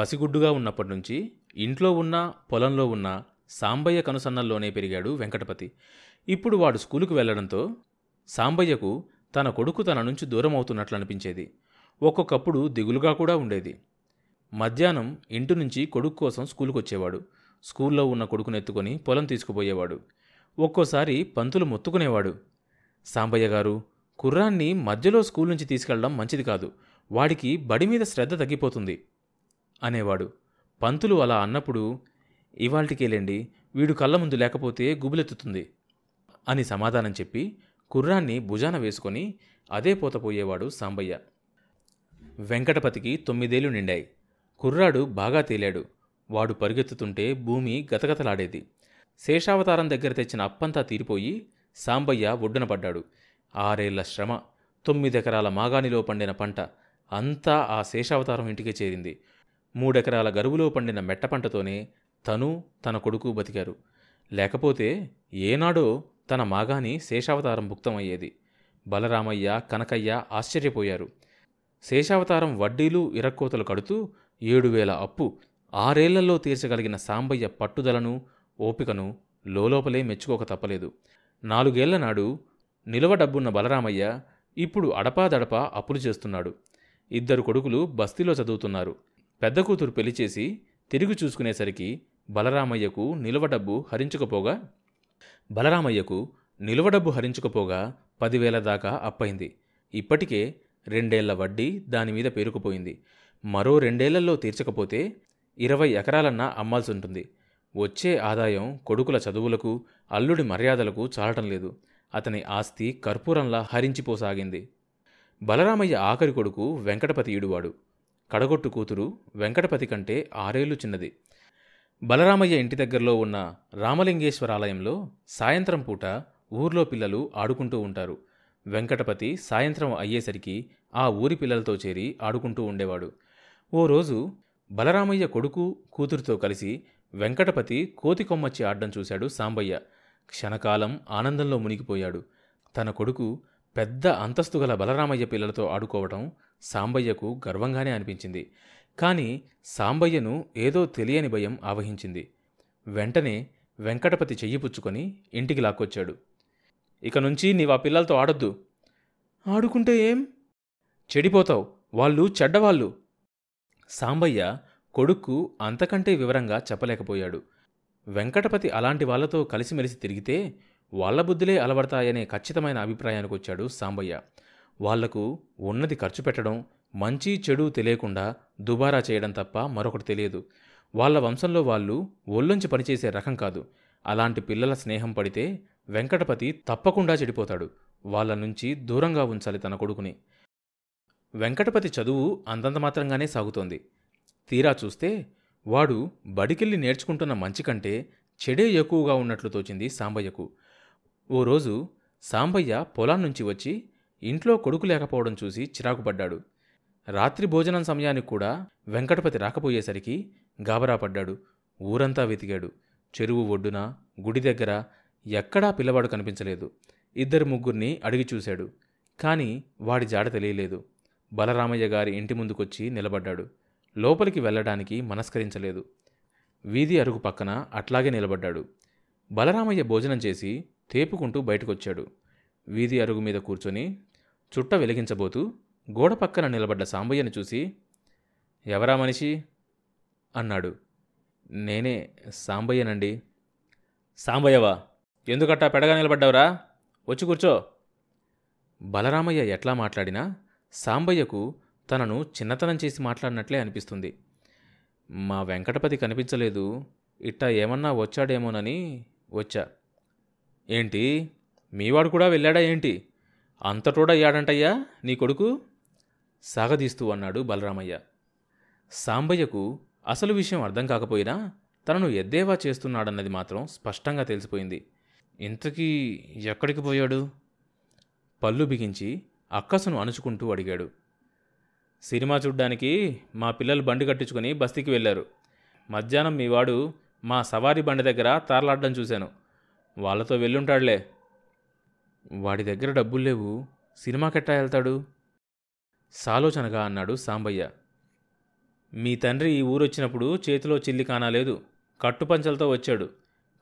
పసిగుడ్డుగా ఉన్నప్పటి నుంచి ఇంట్లో ఉన్న పొలంలో ఉన్న సాంబయ్య కనుసన్నల్లోనే పెరిగాడు వెంకటపతి. ఇప్పుడు వాడు స్కూలుకు వెళ్ళడంతో సాంబయ్యకు తన కొడుకు తన నుంచి దూరం అవుతున్నట్లు అనిపించేది ఒక్కొక్కప్పుడు దిగులుగా కూడా ఉండేది. మధ్యాహ్నం ఇంటి నుంచి కొడుకు కోసం స్కూలుకు వచ్చేవాడు స్కూల్లో ఉన్న కొడుకునెత్తుకొని పొలం తీసుకుపోయేవాడు. ఒక్కోసారి పంతులు మొత్తుకునేవాడు. సాంబయ్య గారు కుర్రాన్ని మధ్యలో స్కూల్ నుంచి తీసుకెళ్ళడం మంచిది కాదు. వాడికి బడి మీద శ్రద్ధ తగ్గిపోతుంది. అనేవాడు. పంతులు అలా అన్నప్పుడు ఇవాల్టికేలేండి వీడు కళ్ళ ముందు లేకపోతే గుబులెత్తుతుంది అని సమాధానం చెప్పి కుర్రాన్ని భుజాన వేసుకొని అదే పోతపోయేవాడు సాంబయ్య. వెంకటపతికి తొమ్మిదేళ్ళు నిండాయి. కుర్రాడు బాగా తేలాడు. వాడు పరిగెత్తుతుంటే భూమి గతగతలాడేది. శేషావతారం దగ్గర తెచ్చిన అప్పంతా తీరిపోయి సాంబయ్య ఒడ్డున పడ్డాడు. ఆరేళ్ళ శ్రమ తొమ్మిదెకరాల మాగాణిలో పండిన పంట అంతా ఆ శేషావతారం ఇంటికి చేరింది. మూడెకరాల గరువులో పండిన మెట్ట పంటతోనే తను తన కొడుకు బతికారు. లేకపోతే ఏనాడో తన మాగాని శేషావతారం భుక్తమయ్యేది బలరామయ్య కనకయ్య ఆశ్చర్యపోయారు. శేషావతారం వడ్డీలు ఇరక్కోతలు కడుతూ ఏడు వేల అప్పు ఆరేళ్ళలో తీర్చగలిగిన సాంబయ్య పట్టుదలను ఓపికను లోలోపలే మెచ్చుకోక తప్పలేదు. నాలుగేళ్ళ నాడు నిలువ డబ్బున్న బలరామయ్య ఇప్పుడు అడపాదడపా అప్పులు చేస్తున్నాడు. ఇద్దరు కొడుకులు బస్తీలో చదువుతున్నారు. పెద్ద కూతురు పెళ్ళి చేసి తిరిగి చూసుకునేసరికి బలరామయ్యకు నిలువ డబ్బు హరించుకపోగా బలరామయ్యకు నిలువ డబ్బు హరించుకుపోగా పదివేల దాకా అప్పైంది ఇప్పటికే రెండేళ్ళ వడ్డీ దానిమీద పేరుకుపోయింది. మరో రెండేళ్ళలో తీర్చకపోతే ఇరవై ఎకరాలన్నా అమ్మాల్సి ఉంటుంది వచ్చే ఆదాయం కొడుకుల చదువులకు అల్లుడి మర్యాదలకు చాలటం లేదు. అతని ఆస్తి కర్పూరంలా హరించిపోసాగింది. బలరామయ్య ఆఖరి కొడుకు వెంకటపతి ఈడువాడు కడగొట్టు కూతురు వెంకటపతి కంటే ఆరేళ్ళు చిన్నది. బలరామయ్య ఇంటి దగ్గరలో ఉన్న రామలింగేశ్వర ఆలయంలో సాయంత్రం పూట ఊర్లో పిల్లలు ఆడుకుంటూ ఉంటారు. వెంకటపతి సాయంత్రం అయ్యేసరికి ఆ ఊరి పిల్లలతో చేరి ఆడుకుంటూ ఉండేవాడు. ఓ రోజు బలరామయ్య కొడుకు కూతురుతో కలిసి వెంకటపతి కోతి కొమ్మచ్చి ఆడడం చూశాడు సాంబయ్య. క్షణకాలం ఆనందంలో మునిగిపోయాడు. తన కొడుకు పెద్ద అంతస్తు గల బలరామయ్య పిల్లలతో ఆడుకోవటం సాంబయ్యకు గర్వంగానే అనిపించింది. కానీ సాంబయ్యను ఏదో తెలియని భయం ఆవహించింది. వెంటనే వెంకటపతి చెయ్యి పుచ్చుకొని ఇంటికి లాక్కొచ్చాడు. ఇక నుంచి నీవు ఆ పిల్లలతో ఆడొద్దు. ఆడుకుంటే ఏం? చెడిపోతావు. వాళ్ళు చెడ్డవాళ్ళు. సాంబయ్య కొడుక్కు అంతకంటే వివరంగా చెప్పలేకపోయాడు. వెంకటపతి అలాంటి వాళ్ళతో కలిసిమెలిసి తిరిగితే వాళ్ళ బుద్ధులే అలవడతాయనే ఖచ్చితమైన అభిప్రాయానికి వచ్చాడు సాంబయ్య. వాళ్ళకు ఉన్నది ఖర్చు పెట్టడం మంచి చెడు తెలియకుండా దుబారా చేయడం తప్ప మరొకటి తెలియదు. వాళ్ళ వంశంలో వాళ్ళు ఒళ్ళొంచి పనిచేసే రకం కాదు. అలాంటి పిల్లల స్నేహం పడితే వెంకటపతి తప్పకుండా చెడిపోతాడు. వాళ్ళ నుంచి దూరంగా ఉంచాలి తన కొడుకుని. వెంకటపతి చదువు అంతంత మాత్రంగానే సాగుతోంది. తీరా చూస్తే వాడు బడికెళ్ళి నేర్చుకుంటున్న మంచి కంటే చెడే ఎక్కువగా ఉన్నట్లు తోచింది సాంబయ్యకు. ఓ రోజు సాంబయ్య పొలాం నుంచి వచ్చి ఇంట్లో కొడుకు లేకపోవడం చూసి చిరాకుపడ్డాడు. రాత్రి భోజనం సమయానికి కూడా వెంకటపతి రాకపోయేసరికి గాబరా పడ్డాడు. ఊరంతా వెతికాడు. చెరువు ఒడ్డున గుడి దగ్గర ఎక్కడా పిల్లవాడు కనిపించలేదు. ఇద్దరు ముగ్గురిని అడిగి చూశాడు. కాని వాడి జాడ తెలియలేదు. బలరామయ్య గారి ఇంటి ముందుకొచ్చి నిలబడ్డాడు. లోపలికి వెళ్ళడానికి మనస్కరించలేదు. వీధి అరుగు పక్కన అట్లాగే నిలబడ్డాడు. బలరామయ్య భోజనం చేసి తేపుకుంటూ బయటకొచ్చాడు. వీధి అరుగు మీద కూర్చొని చుట్ట వెలిగించబోతూ గోడ పక్కన నిలబడ్డ సాంబయ్యను చూసి ఎవరా మనిషి? అన్నాడు. నేనే సాంబయ్యనండి. సాంబయ్యవా? ఎందుకట్టా పెడగా నిలబడ్డావురా? వచ్చి కూర్చో. బలరామయ్య ఎట్లా మాట్లాడినా సాంబయ్యకు తనను చిన్నతనం చేసి మాట్లాడినట్లే అనిపిస్తుంది. మా వెంకటపతి కనిపించలేదు. ఇట్టా ఏమన్నా వచ్చాడేమోనని వచ్చా. ఏంటి? మీవాడు కూడా వెళ్ళాడా ఏంటి? అంతటోడయ్యాడంటయ్యా నీ కొడుకు? సాగదీస్తూ అన్నాడు బలరామయ్య. సాంబయ్యకు అసలు విషయం అర్థం కాకపోయినా తనను ఎద్దేవా చేస్తున్నాడన్నది మాత్రం స్పష్టంగా తెలిసిపోయింది. ఇంతకీ ఎక్కడికి పోయాడు? పళ్ళు బిగించి అక్కసును అణుచుకుంటూ అడిగాడు. సినిమా చూడ్డానికి మా పిల్లలు బండి కట్టించుకొని బస్తీకి వెళ్ళారు. మధ్యాహ్నం మీవాడు మా సవారీ బండి దగ్గర తారలాడ్డం చూశాను. వాళ్ళతో వెళ్ళుంటాడులే. వాడి దగ్గర డబ్బులు లేవు. సినిమాకెట్టా వెళ్తాడు? సాలోచనగా అన్నాడు సాంబయ్య. మీ తండ్రి ఈ ఊరొచ్చినప్పుడు చేతిలో చిల్లి కానాలేదు కట్టుపంచలతో వచ్చాడు.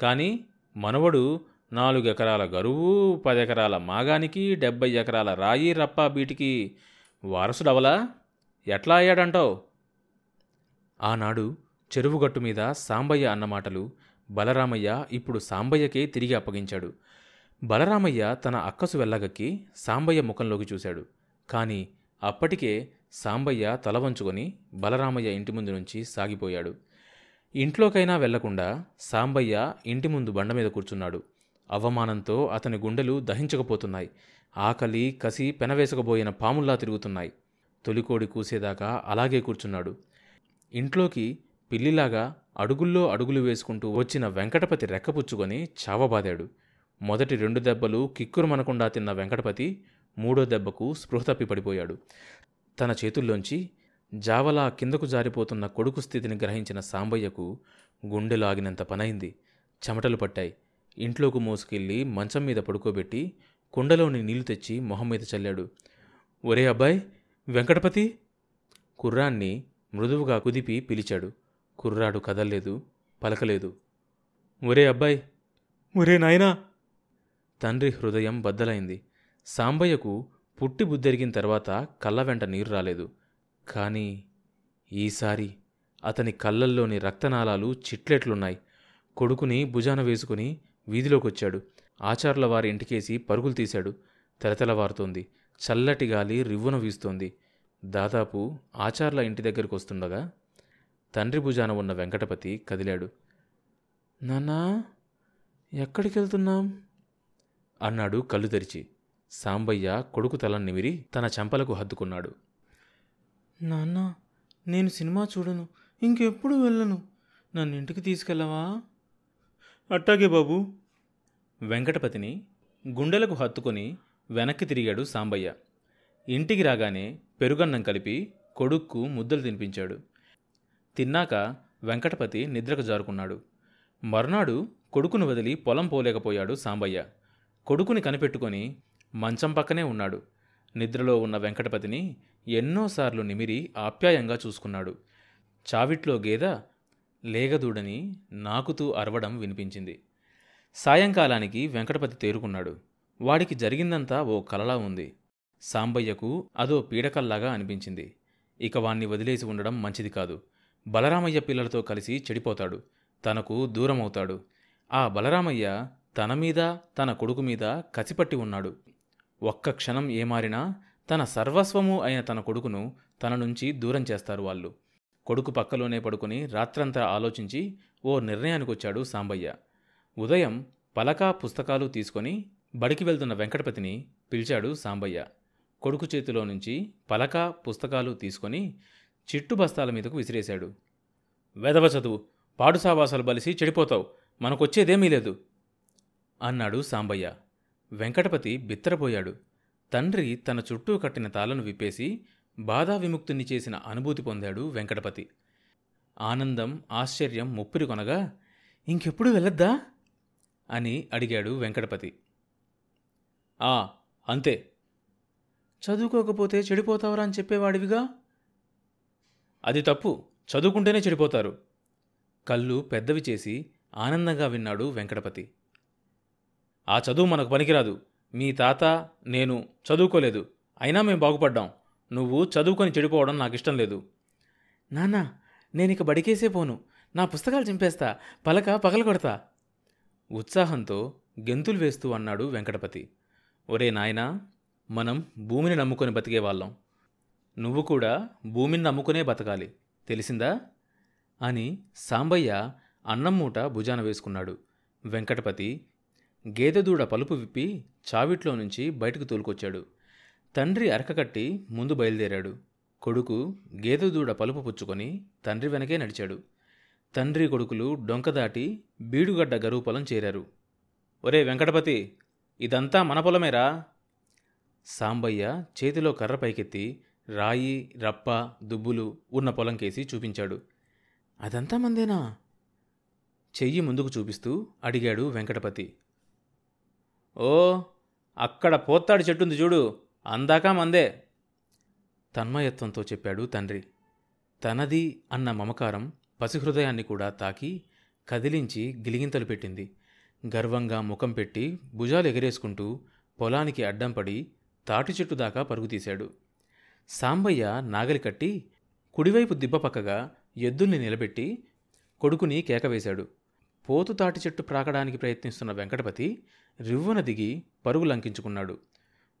కానీ మనవడు నాలుగు ఎకరాల గరువు పది ఎకరాల మాగానికి డెబ్బై ఎకరాల రాయి రప్ప బీటికి వారసుడవలా ఎట్లా అయ్యాడంటావు? ఆనాడు చెరువుగట్టు మీద సాంబయ్య అన్న మాటలు బలరామయ్య ఇప్పుడు సాంబయ్యకే తిరిగి అప్పగించాడు. బలరామయ్య తన అక్కసు వెళ్ళగక్కి సాంబయ్య ముఖంలోకి చూశాడు. కానీ అప్పటికే సాంబయ్య తల వంచుకొని బలరామయ్య ఇంటి ముందు నుంచి సాగిపోయాడు. ఇంట్లోకైనా వెళ్ళకుండా సాంబయ్య ఇంటి ముందు బండ మీద కూర్చున్నాడు. అవమానంతో అతని గుండెలు దహించకపోతున్నాయి. ఆకలి కసి పెనవేసకపోయిన పాముల్లా తిరుగుతున్నాయి. తొలికోడి కూసేదాకా అలాగే కూర్చున్నాడు. ఇంట్లోకి పిల్లిలాగా అడుగుల్లో అడుగులు వేసుకుంటూ వచ్చిన వెంకటపతి రెక్కపుచ్చుకొని చావబాదాడు. మొదటి రెండు దెబ్బలు కిక్కురుమనకుండా తిన్న వెంకటపతి మూడో దెబ్బకు స్పృహ తప్పి పడిపోయాడు. తన చేతుల్లోంచి జావలా కిందకు జారిపోతున్న కొడుకు స్థితిని గ్రహించిన సాంబయ్యకు గుండెలాగినంత పనైంది. చెమటలు పట్టాయి. ఇంట్లోకి మోసుకెళ్ళి మంచం మీద పడుకోబెట్టి కుండలోని నీళ్ళు తెచ్చి మొహం మీద చల్లాడు. ఒరే అబ్బాయి వెంకటపతి? కుర్రాన్ని మృదువుగా కుదిపి పిలిచాడు. కుర్రాడు కదల్లేదు పలకలేదు. ఒరే అబ్బాయ్! ఒరే నాయనా! తండ్రి హృదయం బద్దలైంది. సాంబయ్యకు పుట్టి బుద్దెరిగిన తర్వాత కళ్ళ వెంట నీరు రాలేదు. కానీ ఈసారి అతని కళ్ళల్లోని రక్తనాళాలు చిట్లెట్లున్నాయి. కొడుకుని భుజాన వేసుకుని వీధిలోకొచ్చాడు. ఆచార్ల వారి ఇంటికేసి పరుగులు తీశాడు. తెరతెలవారుతోంది చల్లటి గాలి రివ్వున వీస్తోంది. దాదాపు ఆచార్ల ఇంటి దగ్గరకు వస్తుండగా తండ్రి భుజాన ఉన్న వెంకటపతి కదిలాడు. నాన్నా ఎక్కడికి వెళ్తున్నాం అన్నాడు కళ్ళు తెరిచి. సాంబయ్య కొడుకు తలను నిమిరి తన చెంపలకు హద్దుకున్నాడు నాన్న నేను సినిమా చూడను ఇంకెప్పుడు వెళ్ళను. నన్ను ఇంటికి తీసుకెళ్ళవా? అట్టాగే బాబు. వెంకటపతిని గుండెలకు హత్తుకొని వెనక్కి తిరిగాడు సాంబయ్య. ఇంటికి రాగానే పెరుగన్నం కలిపి కొడుక్కు ముద్దలు తినిపించాడు. తిన్నాక వెంకటపతి నిద్రకు జారుకున్నాడు. మర్నాడు కొడుకును వదిలి పొలం పోలేకపోయాడు సాంబయ్య. కొడుకుని కనిపెట్టుకొని మంచం పక్కనే ఉన్నాడు. నిద్రలో ఉన్న వెంకటపతిని ఎన్నోసార్లు నిమిరి ఆప్యాయంగా చూసుకున్నాడు. చావిట్లో గేద లేగదూడని నాకుతూ అరవడం వినిపించింది. సాయంకాలానికి వెంకటపతి తేరుకున్నాడు. వాడికి జరిగిందంతా ఓ కలలా ఉంది. సాంబయ్యకు అదో పీడకల్లాగా అనిపించింది. ఇక వాణ్ణి వదిలేసి ఉండడం మంచిది కాదు. బలరామయ్య పిల్లలతో కలిసి చెడిపోతాడు. తనకు దూరమవుతాడు. ఆ బలరామయ్య తన మీద తన కొడుకు మీద కసిపట్టి ఉన్నాడు. ఒక్క క్షణం ఏమారినా తన సర్వస్వము అయిన తన కొడుకును తన నుంచి దూరం చేస్తారు వాళ్ళు. కొడుకు పక్కలోనే పడుకుని రాత్రంతా ఆలోచించి ఓ నిర్ణయానికి వచ్చాడు సాంబయ్య. ఉదయం పలకా పుస్తకాలు తీసుకొని బడికి వెళ్తున్న వెంకటపతిని పిలిచాడు సాంబయ్య. కొడుకు చేతిలో నుంచి పలక పుస్తకాలు తీసుకొని చిట్టు బస్తాల మీదకు విసిరేశాడు. వెదవ చదువు పాడు సావాసాలు బలిసి చెడిపోతావు మనకొచ్చేదేమీ లేదు అన్నాడు సాంబయ్య. వెంకటపతి బిత్తరపోయాడు. తండ్రి తన చుట్టూ కట్టిన తాళను విప్పేసి బాధా విముక్తుని చేసిన అనుభూతి పొందాడు వెంకటపతి. ఆనందం ఆశ్చర్యం ముప్పిరి కొనగా ఇంకెప్పుడు వెళ్ళొద్దా? అని అడిగాడు వెంకటపతి. ఆ అంతే. చదువుకోకపోతే చెడిపోతావరా అని చెప్పేవాడివిగా? అది తప్పు. చదువుకుంటేనే చెడిపోతారు. కళ్ళు పెద్దవి చేసి ఆనందంగా విన్నాడు వెంకటపతి. ఆ చదువు మనకు పనికిరాదు. మీ తాత నేను చదువుకోలేదు. అయినా మేము బాగుపడ్డాం. నువ్వు చదువుకొని చెడిపోవడం నాకు ఇష్టం లేదు. నాన్న నేనిక బడికేసే పోను. నా పుస్తకాలు చింపేస్తా. పలక పగలగొడతా ఉత్సాహంతో గెంతులు వేస్తూ అన్నాడు వెంకటపతి. ఒరే నాయనా మనం భూమిని నమ్ముకొని బతికేవాళ్ళం. నువ్వు కూడా భూమిని నమ్ముకునే బతకాలి. తెలిసిందా? అని సాంబయ్య అన్నం మూట భుజాన వేసుకున్నాడు. వెంకటపతి గేదెదూడ పలుపు విప్పి చావిట్లో నుంచి బయటకు తోలుకొచ్చాడు. తండ్రి అరకకట్టి ముందు బయలుదేరాడు. కొడుకు గేదెదూడ పలుపు పుచ్చుకొని తండ్రి వెనకే నడిచాడు. తండ్రి కొడుకులు డొంక దాటి బీడుగడ్డ గరువు పొలం చేరారు. ఒరే వెంకటపతి ఇదంతా మన పొలమేరా? సాంబయ్య చేతిలో కర్ర పైకెత్తి రాయి రప్ప దుబ్బులు ఉన్న పొలం కేసి చూపించాడు. అదంతా మందేనా? చెయ్యి ముందుకు చూపిస్తూ అడిగాడు వెంకటపతి. ఓ అక్కడ పోత్తాడు చెట్టుంది చూడు అందాక మందే. తన్మయత్వంతో చెప్పాడు తండ్రి. తనది అన్న మమకారం పసిహృదయాన్ని కూడా తాకి కదిలించి గిలిగింతలు పెట్టింది. గర్వంగా ముఖం పెట్టి భుజాలు ఎగరేసుకుంటూ పొలానికి అడ్డం పడి తాటి చెట్టు దాకా పరుగుతీశాడు. సాంబయ్య నాగలి కట్టి కుడివైపు దిబ్బ పక్కగా ఎద్దుల్ని నిలబెట్టి కొడుకుని కేకవేశాడు. పోతు తాటి చెట్టు ప్రాకడానికి ప్రయత్నిస్తున్న వెంకటపతి రివ్వున దిగి పరుగు లంకించుకున్నాడు.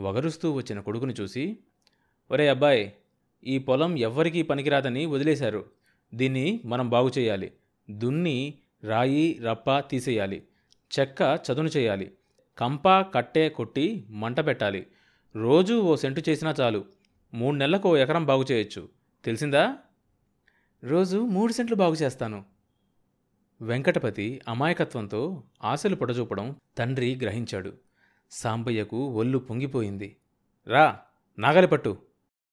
వగరుస్తూ వచ్చిన కొడుకుని చూసి ఒరే అబ్బాయ్ ఈ పొలం ఎవ్వరికీ పనికిరాదని వదిలేశారు. దీన్ని మనం బాగు చేయాలి. దున్ని రాయి రప్ప తీసేయాలి. చెక్క చదును చేయాలి. కంప కట్టె కొట్టి మంట పెట్టాలి. రోజూ ఓ సెంటు చేసినా చాలు. మూడు నెలలకు ఎకరం బాగు చేయొచ్చు. తెలిసిందా? రోజు మూడు సెంట్లు బాగు చేస్తాను. వెంకటపతి అమాయకత్వంతో ఆశలు పొడచూపడం తండ్రి గ్రహించాడు. సాంబయ్యకు ఒళ్ళు పొంగిపోయింది. రా నాగలి పట్టు